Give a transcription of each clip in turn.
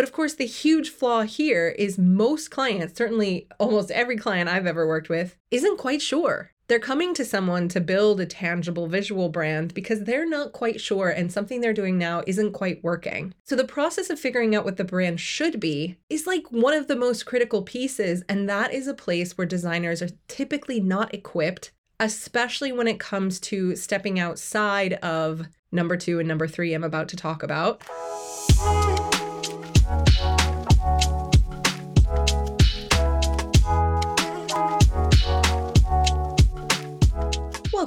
But of course, the huge flaw here is most clients, certainly almost every client I've ever worked with, isn't quite sure. They're coming to someone to build a tangible visual brand because they're not quite sure and something they're doing now isn't quite working. So, the process of figuring out what the brand should be is like one of the most critical pieces, and that is a place where designers are typically not equipped, especially when it comes to stepping outside of number two and number three I'm about to talk about.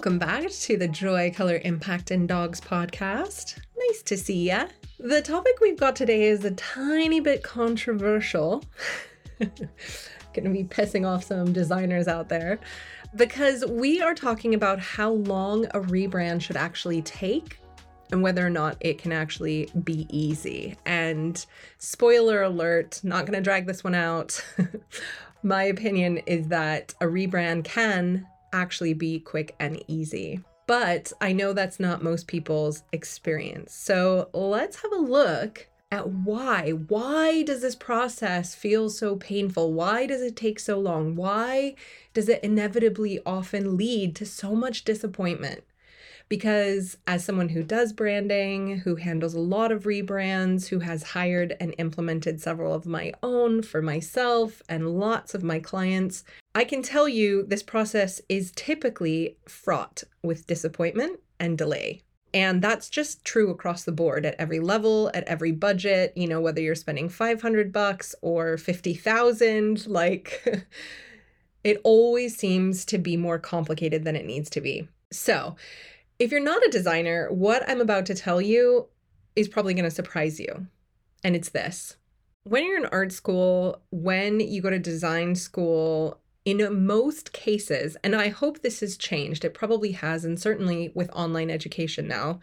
Welcome back to the Joy, Color, Impact, and Dogs podcast. Nice to see ya. The topic we've got today is a tiny bit controversial. Gonna be pissing off some designers out there because we are talking about how long a rebrand should actually take and whether or not it can actually be easy. And spoiler alert, not gonna drag this one out. My opinion is that a rebrand can actually be quick and easy. But I know that's not most people's experience. So let's have a look at why. Why does this process feel so painful? Why does it take so long? Why does it inevitably often lead to so much disappointment? Because as someone who does branding, who handles a lot of rebrands, who has hired and implemented several of my own for myself and lots of my clients, I can tell you this process is typically fraught with disappointment and delay. And that's just true across the board at every level, at every budget, you know, whether you're spending 500 bucks or 50,000, like it always seems to be more complicated than it needs to be. So, if you're not a designer, what I'm about to tell you is probably going to surprise you. And it's this when you're in art school, when you go to design school, in most cases, and I hope this has changed, it probably has, and certainly with online education now,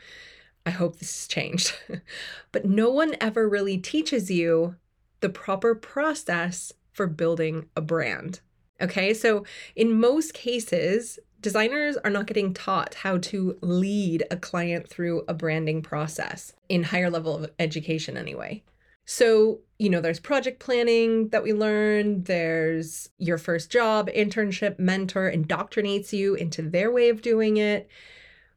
I hope this has changed. but no one ever really teaches you the proper process for building a brand. Okay, so in most cases, designers are not getting taught how to lead a client through a branding process in higher level of education anyway. So, you know, there's project planning that we learn, there's your first job, internship, mentor indoctrinates you into their way of doing it.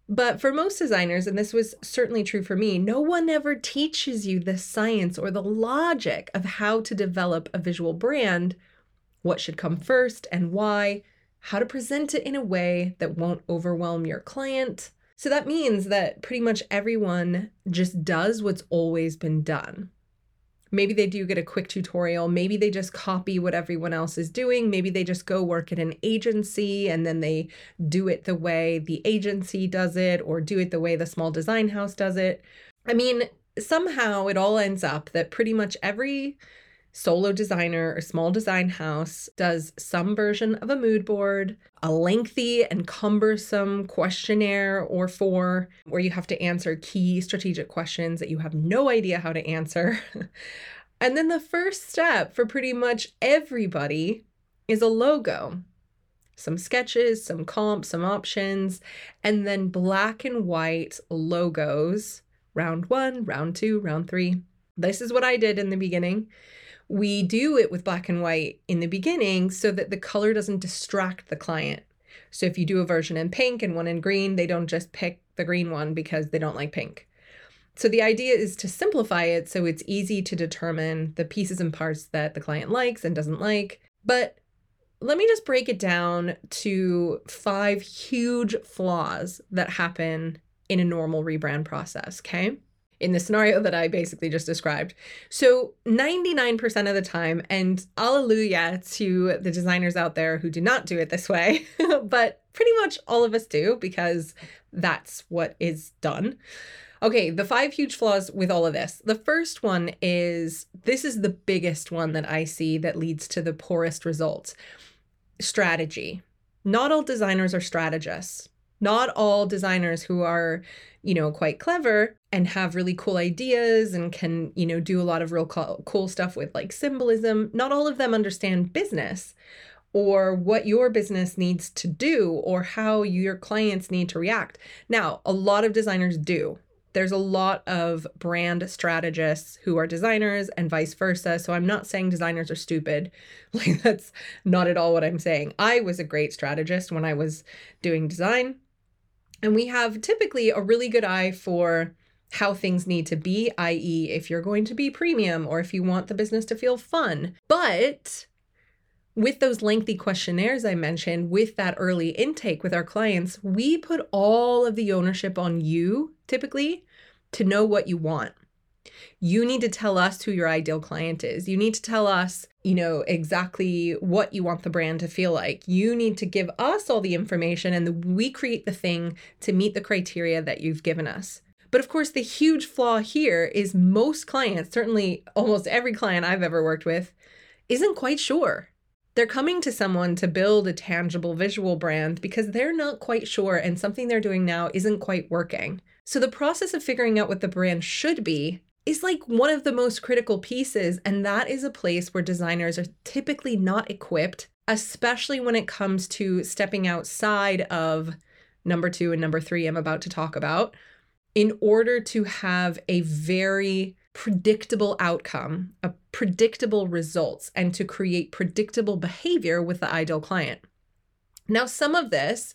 But for most designers, and this was certainly true for me, no one ever teaches you the science or the logic of how to develop a visual brand, what should come first and why, how to present it in a way that won't overwhelm your client. So that means that pretty much everyone just does what's always been done. Maybe they do get a quick tutorial. Maybe they just copy what everyone else is doing. Maybe they just go work at an agency and then they do it the way the agency does it or do it the way the small design house does it. I mean, somehow it all ends up that pretty much every solo designer or small design house does some version of a mood board, a lengthy and cumbersome questionnaire or four, where you have to answer key strategic questions that you have no idea how to answer. and then the first step for pretty much everybody is a logo. Some sketches, some comps, some options, and then black and white logos. Round one, round two, round three. This is what I did in the beginning we do it with black and white in the beginning so that the color doesn't distract the client. So if you do a version in pink and one in green, they don't just pick the green one because they don't like pink. So the idea is to simplify it so it's easy to determine the pieces and parts that the client likes and doesn't like. But let me just break it down to five huge flaws that happen in a normal rebrand process, okay? In the scenario that I basically just described. So, 99% of the time, and hallelujah to the designers out there who do not do it this way, but pretty much all of us do because that's what is done. Okay, the five huge flaws with all of this. The first one is this is the biggest one that I see that leads to the poorest results strategy. Not all designers are strategists. Not all designers who are you know, quite clever and have really cool ideas and can, you know, do a lot of real cool stuff with like symbolism. Not all of them understand business or what your business needs to do or how your clients need to react. Now, a lot of designers do. there's a lot of brand strategists who are designers and vice versa. So I'm not saying designers are stupid. Like that's not at all what I'm saying. I was a great strategist when I was doing design. And we have typically a really good eye for how things need to be, i.e., if you're going to be premium or if you want the business to feel fun. But with those lengthy questionnaires I mentioned, with that early intake with our clients, we put all of the ownership on you typically to know what you want. You need to tell us who your ideal client is. You need to tell us, you know, exactly what you want the brand to feel like. You need to give us all the information and we create the thing to meet the criteria that you've given us. But of course, the huge flaw here is most clients, certainly almost every client I've ever worked with, isn't quite sure they're coming to someone to build a tangible visual brand because they're not quite sure and something they're doing now isn't quite working. So the process of figuring out what the brand should be is like one of the most critical pieces. And that is a place where designers are typically not equipped, especially when it comes to stepping outside of number two and number three, I'm about to talk about, in order to have a very predictable outcome, a predictable results, and to create predictable behavior with the ideal client. Now, some of this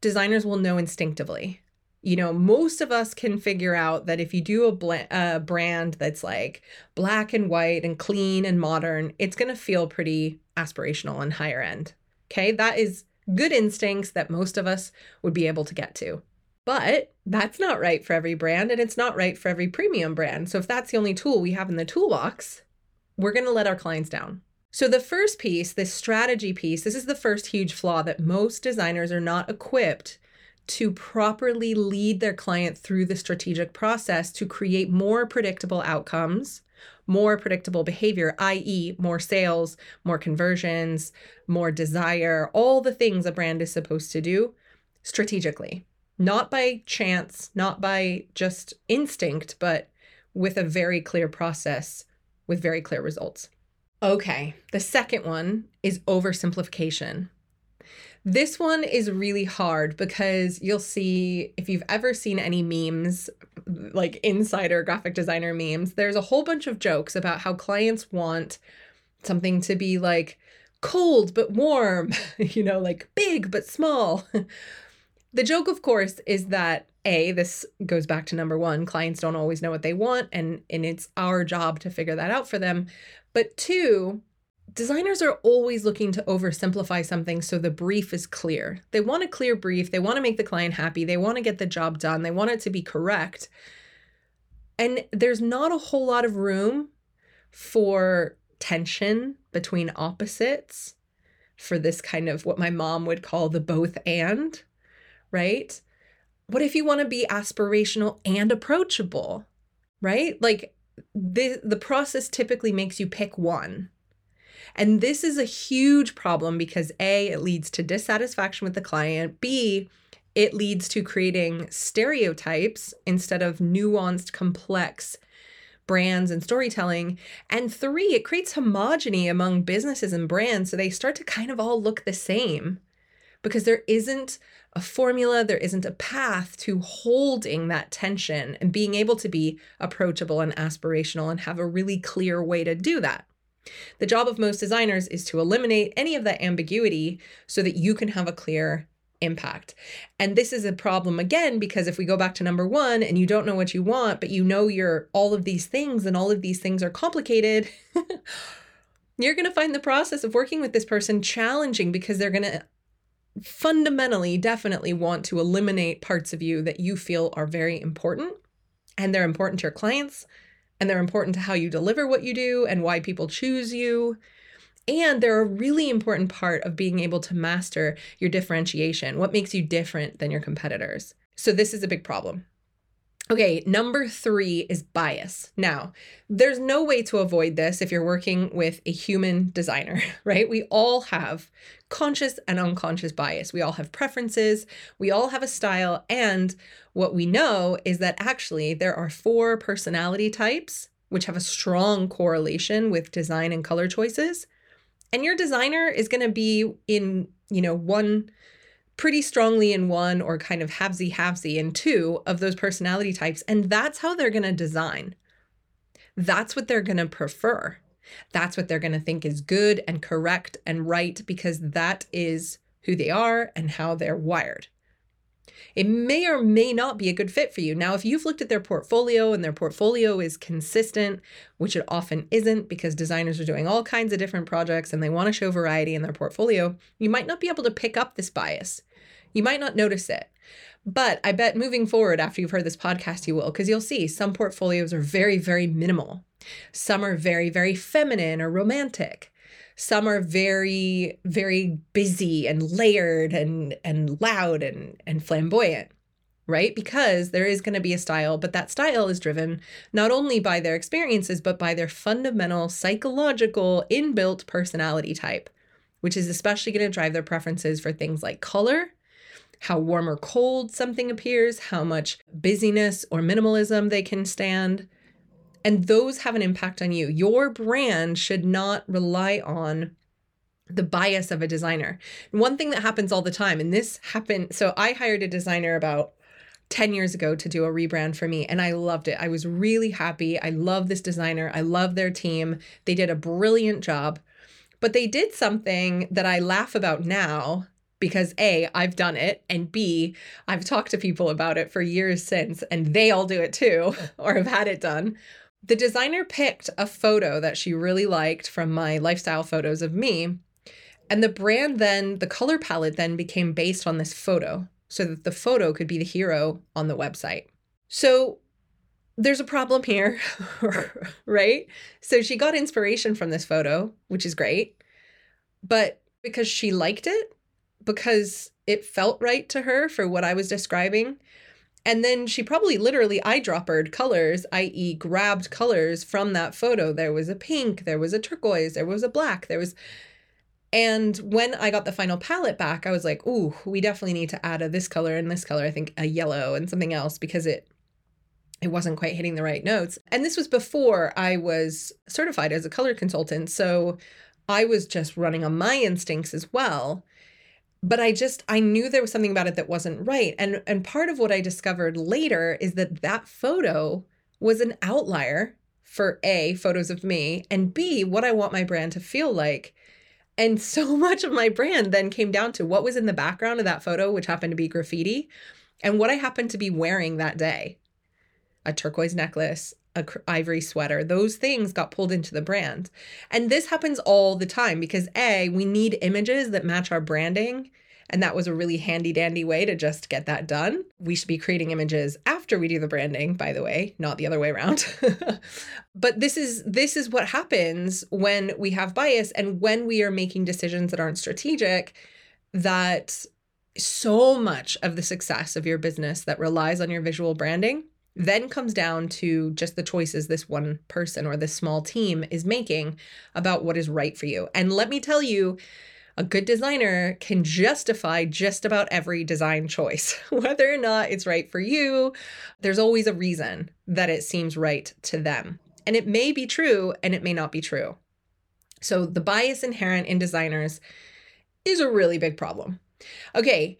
designers will know instinctively. You know, most of us can figure out that if you do a, bl- a brand that's like black and white and clean and modern, it's going to feel pretty aspirational and higher end. Okay, that is good instincts that most of us would be able to get to. But that's not right for every brand and it's not right for every premium brand. So if that's the only tool we have in the toolbox, we're going to let our clients down. So the first piece, this strategy piece, this is the first huge flaw that most designers are not equipped to properly lead their client through the strategic process to create more predictable outcomes, more predictable behavior, i.e., more sales, more conversions, more desire, all the things a brand is supposed to do strategically not by chance, not by just instinct, but with a very clear process with very clear results. Okay, the second one is oversimplification. This one is really hard because you'll see if you've ever seen any memes, like insider graphic designer memes, there's a whole bunch of jokes about how clients want something to be like cold but warm, you know, like big but small. The joke, of course, is that A, this goes back to number one, clients don't always know what they want, and, and it's our job to figure that out for them. But two, designers are always looking to oversimplify something so the brief is clear. They want a clear brief, they want to make the client happy, they want to get the job done, they want it to be correct. And there's not a whole lot of room for tension between opposites, for this kind of what my mom would call the both and right? What if you want to be aspirational and approachable, right? Like the the process typically makes you pick one. And this is a huge problem because A, it leads to dissatisfaction with the client. B, it leads to creating stereotypes instead of nuanced, complex brands and storytelling. And three, it creates homogeny among businesses and brands. So they start to kind of all look the same because there isn't a formula, there isn't a path to holding that tension and being able to be approachable and aspirational and have a really clear way to do that. The job of most designers is to eliminate any of that ambiguity so that you can have a clear impact. And this is a problem again because if we go back to number 1 and you don't know what you want but you know you're all of these things and all of these things are complicated, you're going to find the process of working with this person challenging because they're going to fundamentally definitely want to eliminate parts of you that you feel are very important and they're important to your clients and they're important to how you deliver what you do and why people choose you. And they're a really important part of being able to master your differentiation, what makes you different than your competitors. So, this is a big problem. Okay, number three is bias. Now, there's no way to avoid this if you're working with a human designer, right? We all have conscious and unconscious bias. We all have preferences, we all have a style, and what we know is that actually there are four personality types which have a strong correlation with design and color choices. And your designer is going to be in, you know, one pretty strongly in one or kind of halvesy halvesy in two of those personality types. And that's how they're going to design. That's what they're going to prefer. That's what they're going to think is good and correct and right because that is who they are and how they're wired. It may or may not be a good fit for you. Now, if you've looked at their portfolio and their portfolio is consistent, which it often isn't because designers are doing all kinds of different projects and they want to show variety in their portfolio, you might not be able to pick up this bias. You might not notice it. But I bet moving forward after you've heard this podcast, you will, because you'll see some portfolios are very, very minimal. Some are very, very feminine or romantic. Some are very, very busy and layered and, and loud and, and flamboyant, right? Because there is going to be a style, but that style is driven not only by their experiences, but by their fundamental psychological inbuilt personality type, which is especially going to drive their preferences for things like color how warm or cold something appears, how much busyness or minimalism they can stand. And those have an impact on you. Your brand should not rely on the bias of a designer. one thing that happens all the time, and this happened, so I hired a designer about 10 years ago to do a rebrand for me and I loved it. I was really happy. I love this designer. I love their team. They did a brilliant job. But they did something that I laugh about now because A, I've done it, and B, I've talked to people about it for years since, and they all do it too, or have had it done. The designer picked a photo that she really liked from my lifestyle photos of me. And the brand then, the color palette then became based on this photo so that the photo could be the hero on the website. So there's a problem here, right? So she got inspiration from this photo, which is great. But because she liked it, because it felt right to her for what I was describing. And then she probably literally eyedroppered colors, i.e., grabbed colors from that photo. There was a pink, there was a turquoise, there was a black, there was. And when I got the final palette back, I was like, ooh, we definitely need to add a this color and this color. I think a yellow and something else because it it wasn't quite hitting the right notes. And this was before I was certified as a color consultant. So I was just running on my instincts as well but I just I knew there was something about it that wasn't right. And and part of what I discovered later is that that photo was an outlier for A, photos of me, and B, what I want my brand to feel like. And so much of my brand then came down to what was in the background of that photo, which happened to be graffiti, and what I happened to be wearing that day. A turquoise necklace, a ivory sweater. Those things got pulled into the brand. And this happens all the time because A, we need images that match our branding. And that was a really handy dandy way to just get that done. We should be creating images after we do the branding, by the way, not the other way around. but this is this is what happens when we have bias and when we are making decisions that aren't strategic that so much of the success of your business that relies on your visual branding then comes down to just the choices this one person or this small team is making about what is right for you. And let me tell you, a good designer can justify just about every design choice, whether or not it's right for you. There's always a reason that it seems right to them. And it may be true and it may not be true. So the bias inherent in designers is a really big problem. Okay,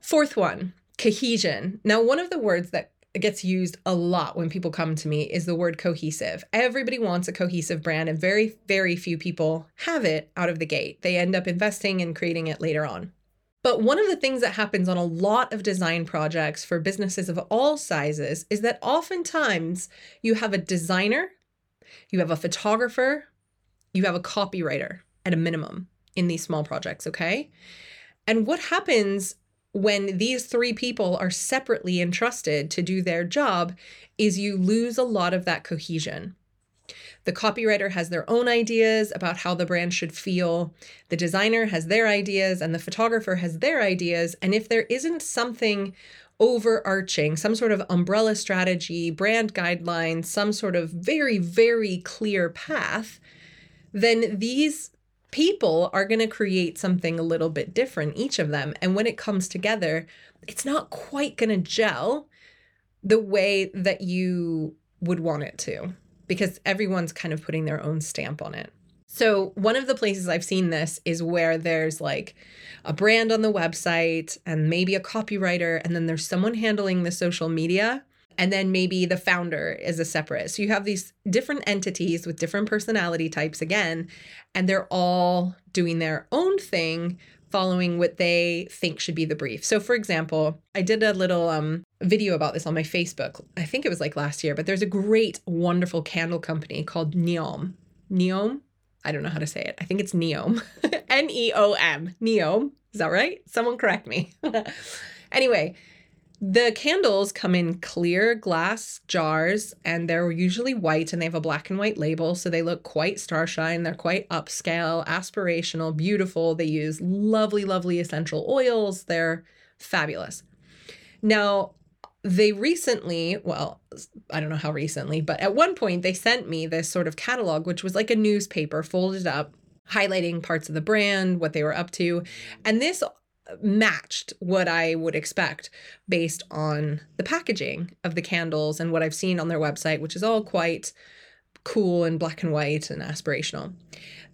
fourth one cohesion. Now, one of the words that gets used a lot when people come to me is the word cohesive. Everybody wants a cohesive brand, and very, very few people have it out of the gate. They end up investing and creating it later on. But one of the things that happens on a lot of design projects for businesses of all sizes is that oftentimes you have a designer, you have a photographer, you have a copywriter at a minimum in these small projects, okay? And what happens when these three people are separately entrusted to do their job is you lose a lot of that cohesion. The copywriter has their own ideas about how the brand should feel. The designer has their ideas, and the photographer has their ideas. And if there isn't something overarching, some sort of umbrella strategy, brand guidelines, some sort of very, very clear path, then these people are going to create something a little bit different, each of them. And when it comes together, it's not quite going to gel the way that you would want it to because everyone's kind of putting their own stamp on it. So, one of the places I've seen this is where there's like a brand on the website and maybe a copywriter, and then there's someone handling the social media, and then maybe the founder is a separate. So, you have these different entities with different personality types again, and they're all doing their own thing. Following what they think should be the brief. So, for example, I did a little um, video about this on my Facebook. I think it was like last year, but there's a great, wonderful candle company called Neom. Neom, I don't know how to say it. I think it's Neom. N E O M. Neom. Is that right? Someone correct me. anyway, the candles come in clear glass jars and they're usually white and they have a black and white label. So they look quite starshine. They're quite upscale, aspirational, beautiful. They use lovely, lovely essential oils. They're fabulous. Now, they recently, well, I don't know how recently, but at one point they sent me this sort of catalog, which was like a newspaper folded up, highlighting parts of the brand, what they were up to. And this matched what I would expect based on the packaging of the candles and what I've seen on their website, which is all quite cool and black and white and aspirational.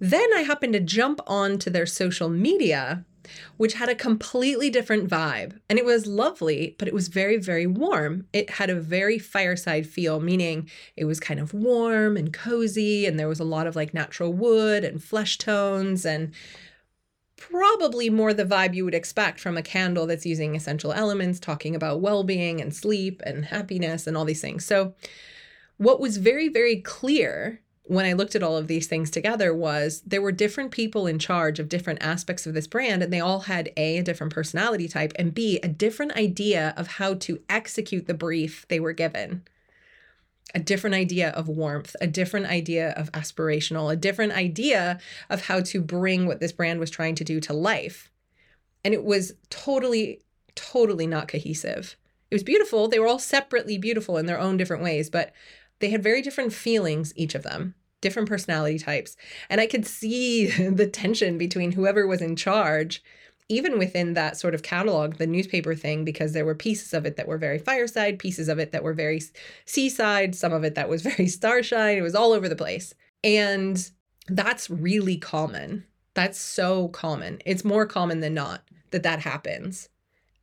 Then I happened to jump onto their social media which had a completely different vibe. And it was lovely, but it was very, very warm. It had a very fireside feel, meaning it was kind of warm and cozy, and there was a lot of like natural wood and flesh tones and probably more the vibe you would expect from a candle that's using essential elements, talking about well being and sleep and happiness and all these things. So, what was very, very clear when I looked at all of these things together was there were different people in charge of different aspects of this brand, and they all had A, a different personality type, and B, a different idea of how to execute the brief they were given. A different idea of warmth, a different idea of aspirational, a different idea of how to bring what this brand was trying to do to life. And it was totally, totally not cohesive. It was beautiful. They were all separately beautiful in their own different ways, but they had very different feelings, each of them, different personality types. And I could see the tension between whoever was in charge, even within that sort of catalog, the newspaper thing, because there were pieces of it that were very fireside, pieces of it that were very seaside, some of it that was very starshine. It was all over the place. And that's really common. That's so common. It's more common than not that that happens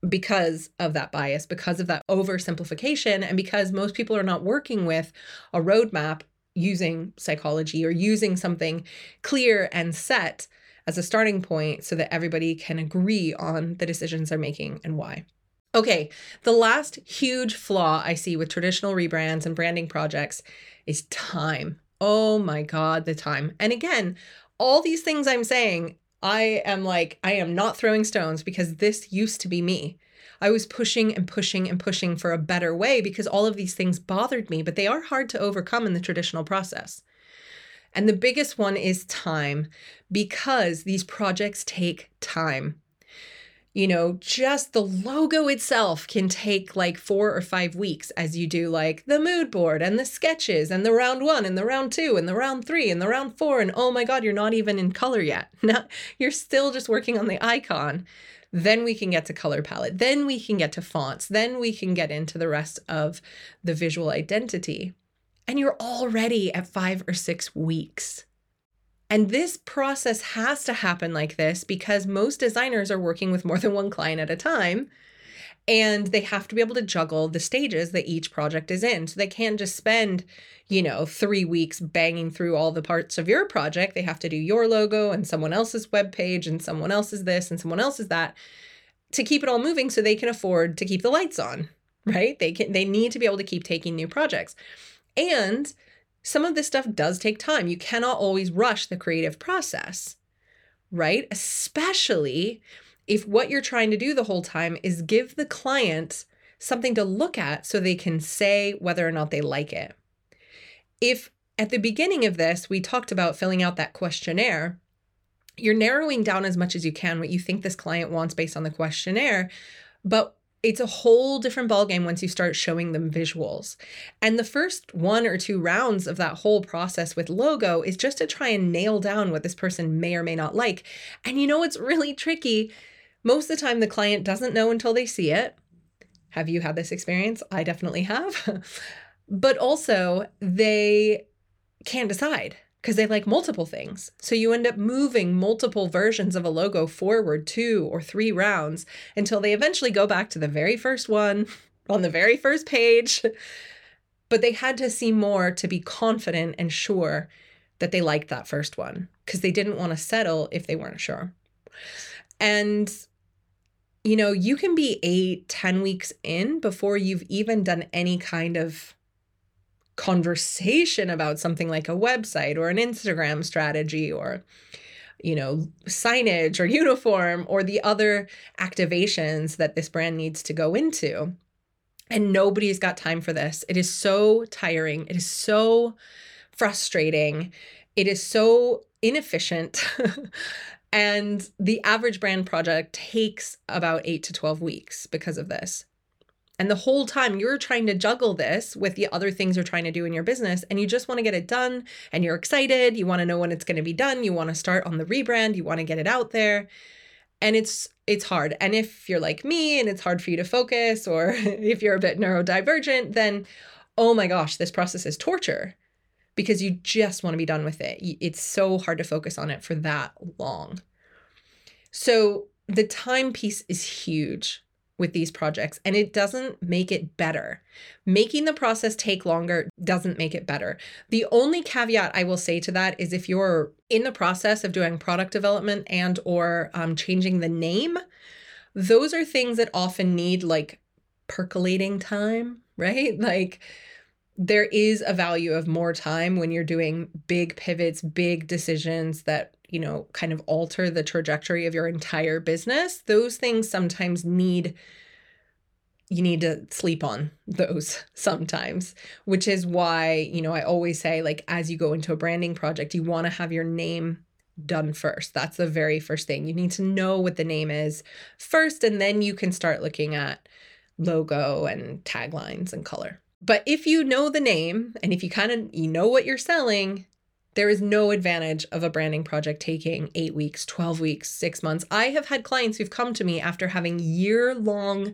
because of that bias, because of that oversimplification, and because most people are not working with a roadmap using psychology or using something clear and set as a starting point so that everybody can agree on the decisions they're making and why. Okay, the last huge flaw I see with traditional rebrands and branding projects is time. Oh my God, the time. And again, all these things I'm saying I am like, I am not throwing stones because this used to be me. I was pushing and pushing and pushing for a better way because all of these things bothered me, but they are hard to overcome in the traditional process. And the biggest one is time because these projects take time. You know, just the logo itself can take like four or five weeks as you do like the mood board and the sketches and the round one and the round two and the round three and the round four. And oh my God, you're not even in color yet. Now you're still just working on the icon. Then we can get to color palette. Then we can get to fonts. Then we can get into the rest of the visual identity. And you're already at five or six weeks. And this process has to happen like this because most designers are working with more than one client at a time. And they have to be able to juggle the stages that each project is in. So they can't just spend, you know, three weeks banging through all the parts of your project. They have to do your logo and someone else's web page and someone else's this and someone else's that to keep it all moving so they can afford to keep the lights on, right? They can they need to be able to keep taking new projects. And some of this stuff does take time. You cannot always rush the creative process, right? Especially if what you're trying to do the whole time is give the client something to look at so they can say whether or not they like it. If at the beginning of this, we talked about filling out that questionnaire, you're narrowing down as much as you can what you think this client wants based on the questionnaire. But it's a whole different ballgame once you start showing them visuals. And the first one or two rounds of that whole process with logo is just to try and nail down what this person may or may not like. And you know, it's really tricky. Most of the time, the client doesn't know until they see it. Have you had this experience? I definitely have. but also, they can't decide because they like multiple things. So you end up moving multiple versions of a logo forward two or three rounds until they eventually go back to the very first one on the very first page. But they had to see more to be confident and sure that they liked that first one because they didn't want to settle if they weren't sure. And you know, you can be eight, ten weeks in before you've even done any kind of conversation about something like a website or an Instagram strategy or you know signage or uniform or the other activations that this brand needs to go into. And nobody's got time for this. It is so tiring. It is so frustrating. It is so inefficient. And the average brand project takes about 8 to 12 weeks because of this and the whole time you're trying to juggle this with the other things you're trying to do in your business and you just want to get it done and you're excited. You want to know when it's going to be done. You want to start on the rebrand. You want to get it out there. And it's it's hard. And if you're like me and it's hard for you to focus or if you're a bit neurodivergent, then oh my gosh, this process is torture because you just want to be done with it. It's so hard to focus on it for that long. So the time piece is huge with these projects and it doesn't make it better. Making the process take longer doesn't make it better. The only caveat I will say to that is if you're in the process of doing product development and or um, changing the name, those are things that often need like percolating time, right? Like there is a value of more time when you're doing big pivots, big decisions that you know, kind of alter the trajectory of your entire business, those things sometimes need you need to sleep on those sometimes, which is why, you know, I always say, like, as you go into a branding project, you want to have your name done first. That's the very first thing. You need to know what the name is first, and then you can start looking at logo and taglines and color. But if you know the name and if you kind of you know what you're selling, there is no advantage of a branding project taking eight weeks, 12 weeks, six months. I have had clients who've come to me after having year long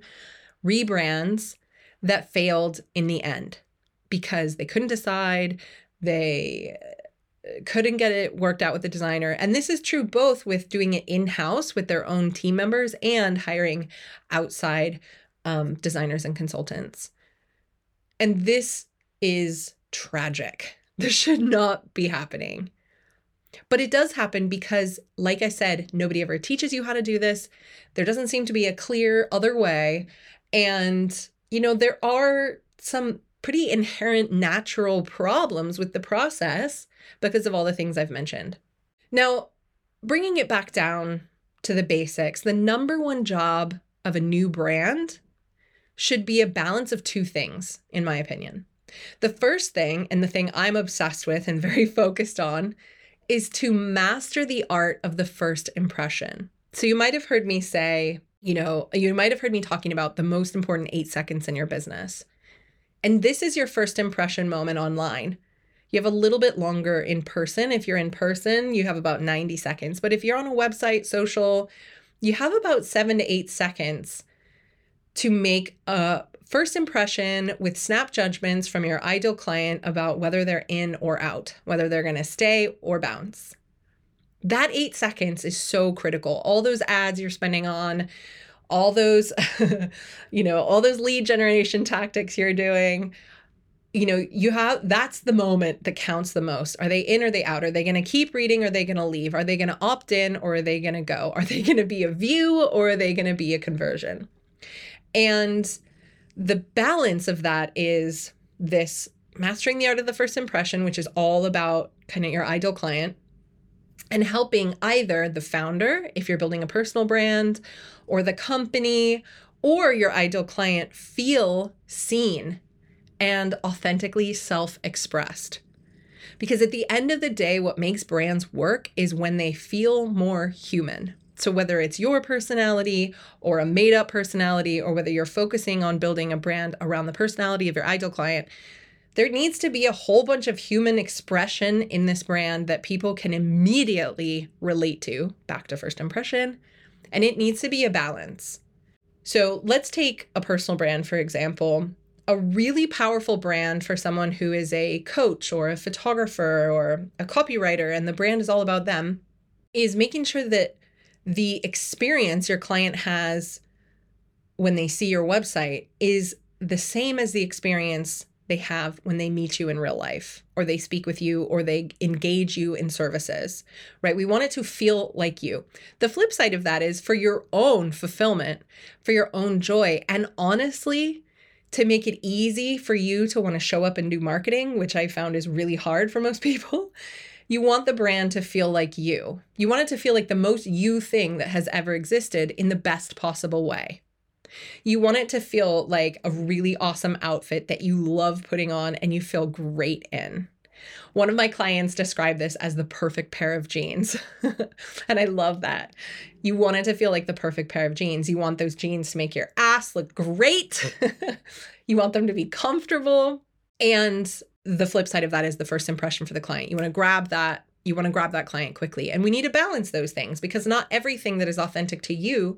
rebrands that failed in the end because they couldn't decide, they uh, couldn't get it worked out with the designer. And this is true both with doing it in house with their own team members and hiring outside um, designers and consultants. And this is tragic this should not be happening. But it does happen because, like I said, nobody ever teaches you how to do this. There doesn't seem to be a clear other way. And, you know, there are some pretty inherent natural problems with the process because of all the things I've mentioned. Now, bringing it back down to the basics, the number one job of a new brand should be a balance of two things, in my opinion. The first thing, and the thing I'm obsessed with and very focused on, is to master the art of the first impression. So you might have heard me say, you know, you might have heard me talking about the most important eight seconds in your business. And this is your first impression moment online. You have a little bit longer in person. If you're in person, you have about 90 seconds. But if you're on a website, social, you have about seven to eight seconds to make a first impression with snap judgments from your ideal client about whether they're in or out, whether they're going to stay or bounce. That eight seconds is so critical. All those ads you're spending on, all those, you know, all those lead generation tactics you're doing, you know, you have that's the moment that counts the most. Are they in or they out? Are they going to keep reading or are they going to leave? Are they going to opt in or are they going to go? Are they going to be a view or are they going to be a conversion? And the balance of that is this mastering the art of the first impression, which is all about kind of your ideal client, and helping either the founder, if you're building a personal brand, or the company, or your ideal client feel seen and authentically self expressed. Because at the end of the day, what makes brands work is when they feel more human. So, whether it's your personality or a made up personality, or whether you're focusing on building a brand around the personality of your ideal client, there needs to be a whole bunch of human expression in this brand that people can immediately relate to, back to first impression, and it needs to be a balance. So, let's take a personal brand, for example. a really powerful brand for someone who is a coach or a photographer or a copywriter and the brand is all about them is making sure that the experience your client has when they see your website is the same as the experience they have when they meet you in real life or they speak with you or they engage you in services, right? We want it to feel like you. The flip side of that is for your own fulfillment, for your own joy, and honestly, to make it easy for you to want to show up and do marketing, which I found is really hard for most people. You want the brand to feel like you. You want it to feel like the most you thing that has ever existed in the best possible way. You want it to feel like a really awesome outfit that you love putting on and you feel great in. One of my clients described this as the perfect pair of jeans. and I love that. You want it to feel like the perfect pair of jeans. You want those jeans to make your ass look great. you want them to be comfortable. And the flip side of that is the first impression for the client. You want to grab that you want to grab that client quickly. And we need to balance those things because not everything that is authentic to you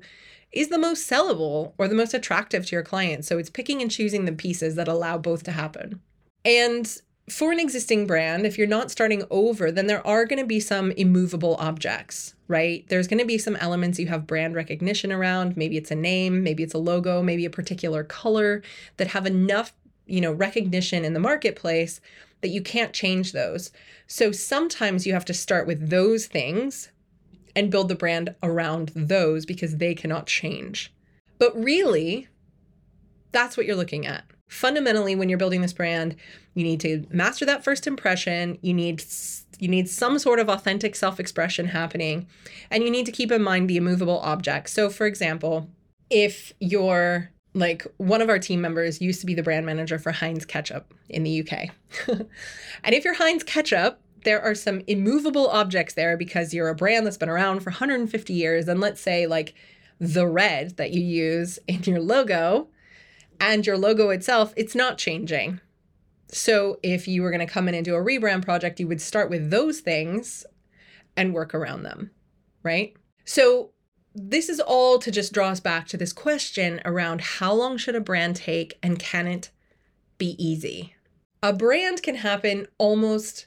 is the most sellable or the most attractive to your client. So it's picking and choosing the pieces that allow both to happen. And for an existing brand, if you're not starting over, then there are going to be some immovable objects, right? There's going to be some elements you have brand recognition around. Maybe it's a name, maybe it's a logo, maybe a particular color that have enough, you know, recognition in the marketplace that you can't change those. So sometimes you have to start with those things and build the brand around those because they cannot change. But really, that's what you're looking at. Fundamentally, when you're building this brand, you need to master that first impression. You need you need some sort of authentic self-expression happening, and you need to keep in mind the immovable object. So, for example, if you're like one of our team members used to be the brand manager for Heinz Ketchup in the UK. and if you're Heinz Ketchup, there are some immovable objects there because you're a brand that's been around for 150 years. And let's say, like, the red that you use in your logo and your logo itself, it's not changing. So if you were going to come in and do a rebrand project, you would start with those things and work around them, right? So this is all to just draw us back to this question around how long should a brand take and can it be easy? A brand can happen almost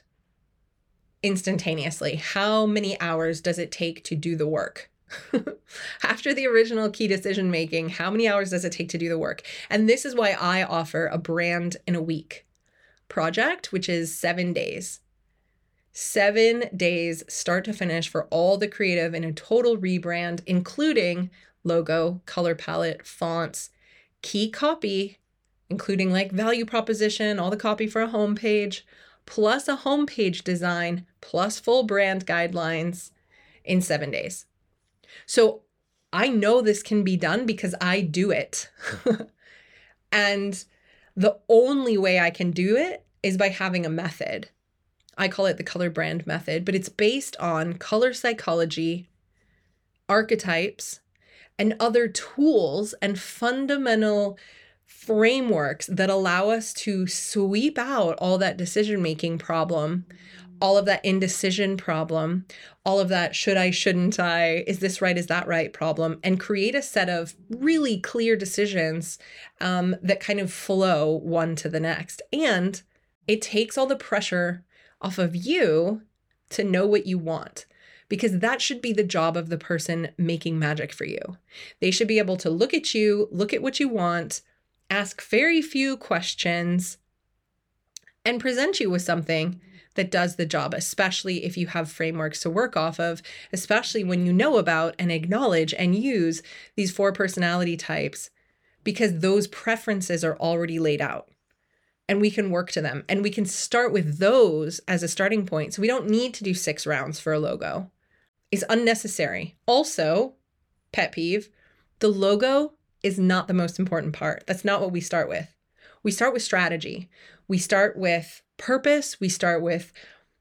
instantaneously. How many hours does it take to do the work? After the original key decision making, how many hours does it take to do the work? And this is why I offer a brand in a week project, which is seven days. Seven days, start to finish, for all the creative in a total rebrand, including logo, color palette, fonts, key copy, including like value proposition, all the copy for a homepage, plus a homepage design, plus full brand guidelines in seven days. So I know this can be done because I do it. and the only way I can do it is by having a method. I call it the color brand method, but it's based on color psychology, archetypes, and other tools and fundamental frameworks that allow us to sweep out all that decision making problem, all of that indecision problem, all of that should I, shouldn't I, is this right, is that right problem, and create a set of really clear decisions um, that kind of flow one to the next. And it takes all the pressure off of you to know what you want because that should be the job of the person making magic for you. They should be able to look at you, look at what you want, ask very few questions, and present you with something that does the job, especially if you have frameworks to work off of, especially when you know about and acknowledge and use these four personality types, because those preferences are already laid out and we can work to them. And we can start with those as a starting point. So we don't need to do six rounds for a logo. It's unnecessary. Also, pet peeve, the logo is not the most important part. That's not what we start with. We start with strategy. We start with purpose. We start with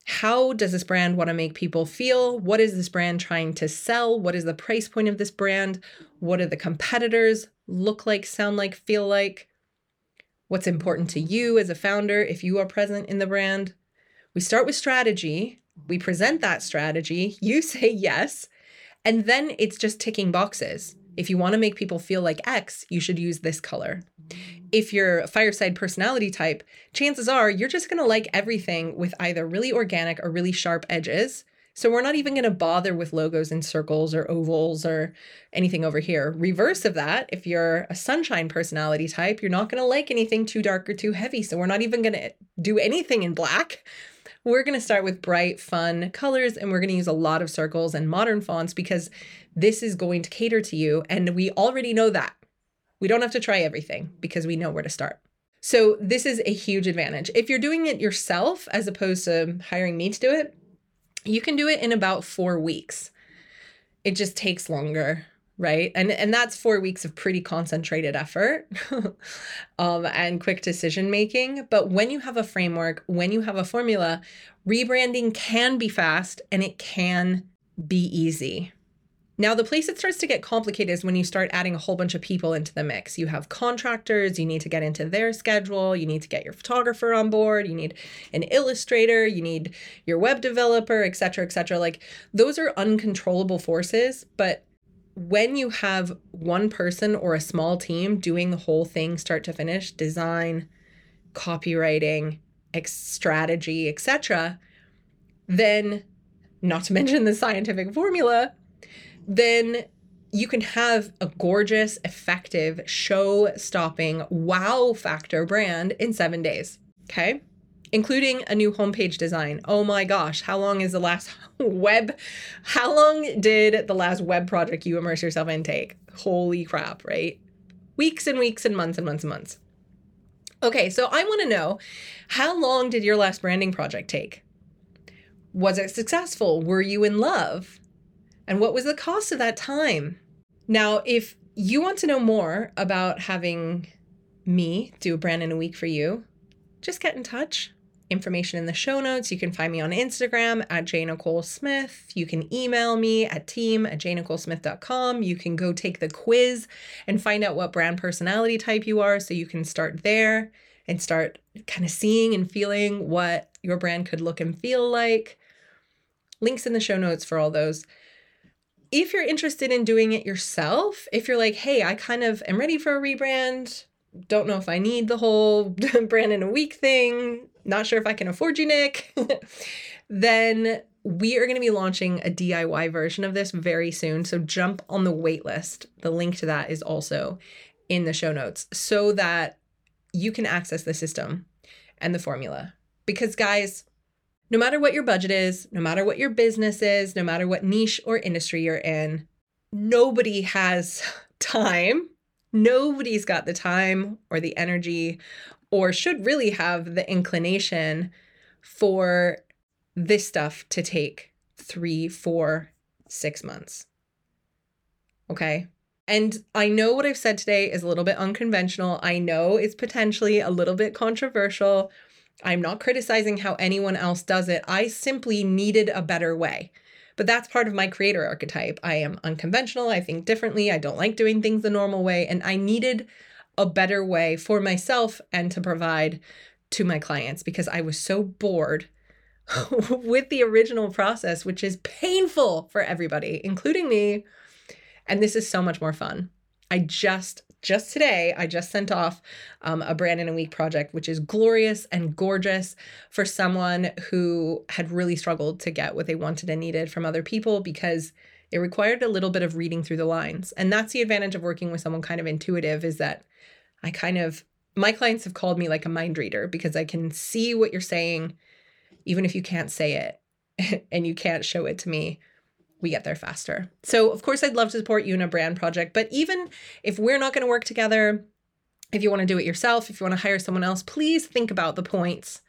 how does this brand want to make people feel? What is this brand trying to sell? What is the price point of this brand? What do the competitors look like, sound like, feel like? What's important to you as a founder if you are present in the brand? We start with strategy. We present that strategy. You say yes. And then it's just ticking boxes If you want to make people feel like X, you should use this color. If you're a fireside personality type, chances are you're just going to like everything with either really organic or really sharp edges. So we're not even going to bother with logos and circles or ovals or anything over here. Reverse of that, if you're a sunshine personality type, you're not going to like anything too dark or too heavy. So we're not even going to do anything in black. We're going to start with bright, fun colors and we're going to use a lot of circles and modern fonts because this is going to cater to you. And we already know that. We don't have to try everything because we know where to start. So, this is a huge advantage. If you're doing it yourself as opposed to hiring me to do it, you can do it in about four weeks. It just takes longer right? And and that's four weeks of pretty concentrated effort um, and quick decision making. But when you have a framework when you have a formula rebranding can be fast and it can be easy now, the place it starts to get complicated is when you start adding a whole bunch of people into the mix. You have contractors, you need to get into their schedule, you need to get your photographer on board, you need an illustrator, you need your web developer, etc., etc. Like those are uncontrollable forces, but when you have one person or a small team doing the whole thing start to finish design copywriting ex- strategy etc then not to mention the scientific formula then you can have a gorgeous effective show stopping wow factor brand in 7 days okay including a new homepage design. Oh my gosh, how long is the last web? How long did the last web project you immerse yourself in take? Holy crap, right? Weeks and weeks and months and months and months. Okay, so I want to know how long did your last branding project take? Was it successful? Were you in love? And what was the cost of that time? Now, if you want to know more about having me do a brand in a week for you, just get in touch information in the show notes. You can find me on Instagram at J. Nichole Smith. You can email me at team at jnicholesmith.com. You can go take the quiz and find out what brand personality type you are so you can start there and start kind of seeing and feeling what your brand could look and feel like. Links in the show notes for all those. If you're interested in doing it yourself, if you're like, hey, I kind of am ready for a rebrand, don't know if I need the whole brand in a week thing, not sure if I can afford you, Nick, then we are going to be launching a DIY version of this very soon. So jump on the wait list. The link to that is also in the show notes so that you can access the system and the formula. Because, guys, no matter what your budget is, no matter what your business is, no matter what niche or industry you're in, nobody has time. Nobody's got the time or the energy or should really have the inclination for this stuff to take three, four, six months. Okay. And I know what I've said today is a little bit unconventional. I know it's potentially a little bit controversial. I'm not criticizing how anyone else does it. I simply needed a better way. But that's part of my creator archetype. I am unconventional. I think differently. I don't like doing things the normal way. And I needed a better way for myself and to provide to my clients because I was so bored with the original process, which is painful for everybody, including me. And this is so much more fun. I just, just today, I just sent off um, a brand in a week project, which is glorious and gorgeous for someone who had really struggled to get what they wanted and needed from other people because it required a little bit of reading through the lines. And that's the advantage of working with someone kind of intuitive is that I kind of, my clients have called me like a mind reader because I can see what you're saying, even if you can't say it and you can't show it to me. We get there faster. So, of course, I'd love to support you in a brand project, but even if we're not going to work together, if you want to do it yourself, if you want to hire someone else, please think about the points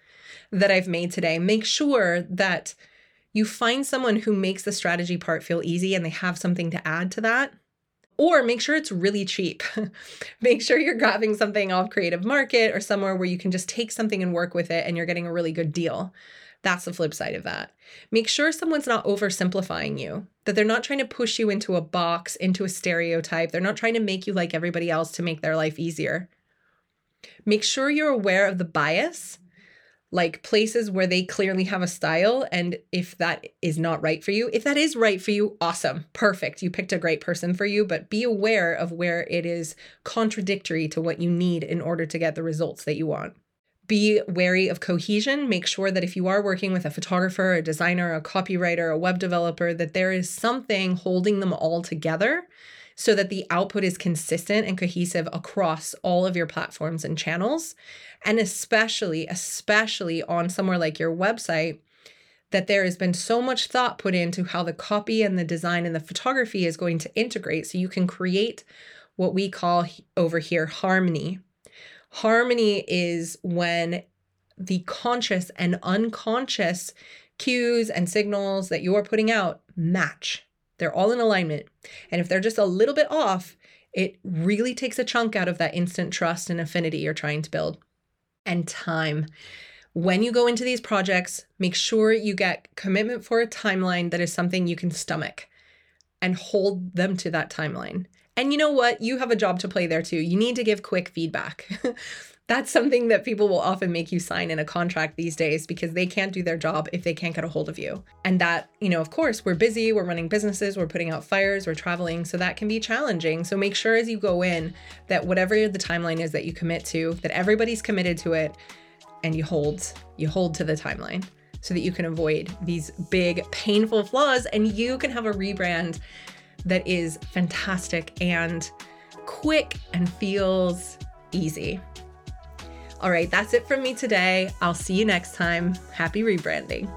that I've made today. Make sure that you find someone who makes the strategy part feel easy and they have something to add to that or make sure it's really cheap. make sure you're grabbing something off Creative Market or somewhere where you can just take something and work with it and you're getting a really good deal. That's the flip side of that. Make sure someone's not oversimplifying you, that they're not trying to push you into a box, into a stereotype. They're not trying to make you like everybody else to make their life easier. Make sure you're aware of the bias. like places where they clearly have a style. And if that is not right for you, if that is right for you, awesome, perfect. You picked a great person for you, but be aware of where it is contradictory to what you need in order to get the results that you want. Be wary of cohesion. Make sure that if you are working with a photographer, a designer, a copywriter, a web developer, that there is something holding them all together so that the output is consistent and cohesive across all of your platforms and channels. And especially, especially on somewhere like your website, that there has been so much thought put into how the copy and the design and the photography is going to integrate so you can create what we call over here harmony. Harmony is when the conscious and unconscious cues and signals that you are putting out match. They're all in alignment. And if they're just a little bit off, it really takes a chunk out of that instant trust and affinity you're trying to build. And time. When you go into these projects, make sure you get commitment for a timeline that is something you can stomach and hold them to that timeline. And you know what? You have a job to play there too. You need to give quick feedback. that's something that people will often make you sign in a contract these days because they can't do their job if they can't get a hold of you. And that, you know, of course, we're busy, we're running businesses, we're putting out fires, we're traveling, so that can be challenging. So make sure as you go in that whatever the timeline is that you commit to, that everybody's committed to it and you hold you hold to the timeline so that you can avoid these big painful flaws and you can have a rebrand that is fantastic and quick and feels easy. All right, that's it from me today. I'll see you next time. Happy rebranding.